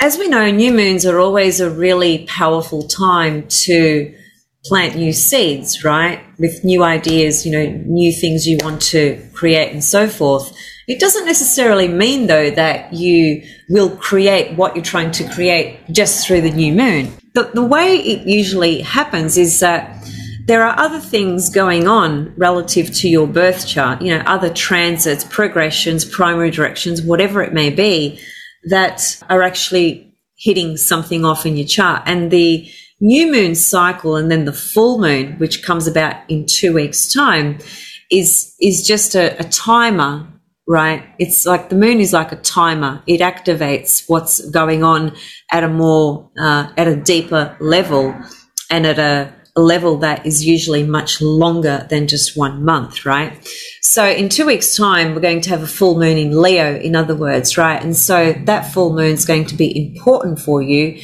as we know, new moons are always a really powerful time to plant new seeds, right? With new ideas, you know, new things you want to create and so forth. It doesn't necessarily mean though that you will create what you're trying to create just through the new moon. The, the way it usually happens is that there are other things going on relative to your birth chart, you know, other transits, progressions, primary directions, whatever it may be, that are actually hitting something off in your chart. And the new moon cycle and then the full moon, which comes about in two weeks' time, is is just a, a timer right? It's like the moon is like a timer. It activates what's going on at a more, uh, at a deeper level and at a, a level that is usually much longer than just one month, right? So in two weeks' time, we're going to have a full moon in Leo, in other words, right? And so that full moon is going to be important for you